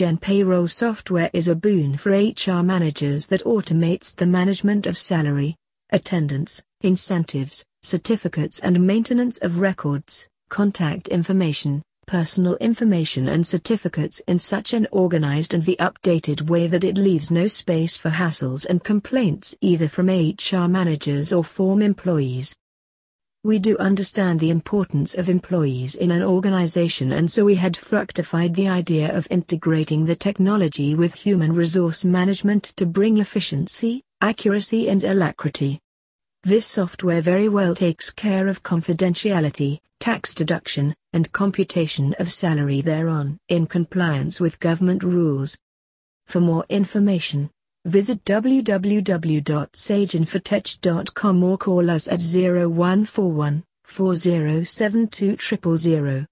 next-gen payroll software is a boon for HR managers that automates the management of salary, attendance, incentives, certificates and maintenance of records, contact information, personal information and certificates in such an organized and the updated way that it leaves no space for hassles and complaints either from HR managers or form employees. We do understand the importance of employees in an organization and so we had fructified the idea of integrating the technology with human resource management to bring efficiency, accuracy and alacrity. This software very well takes care of confidentiality, tax deduction, and computation of salary thereon in compliance with government rules. For more information, Visit www.saginfotech.com or call us at 0141 4072 000.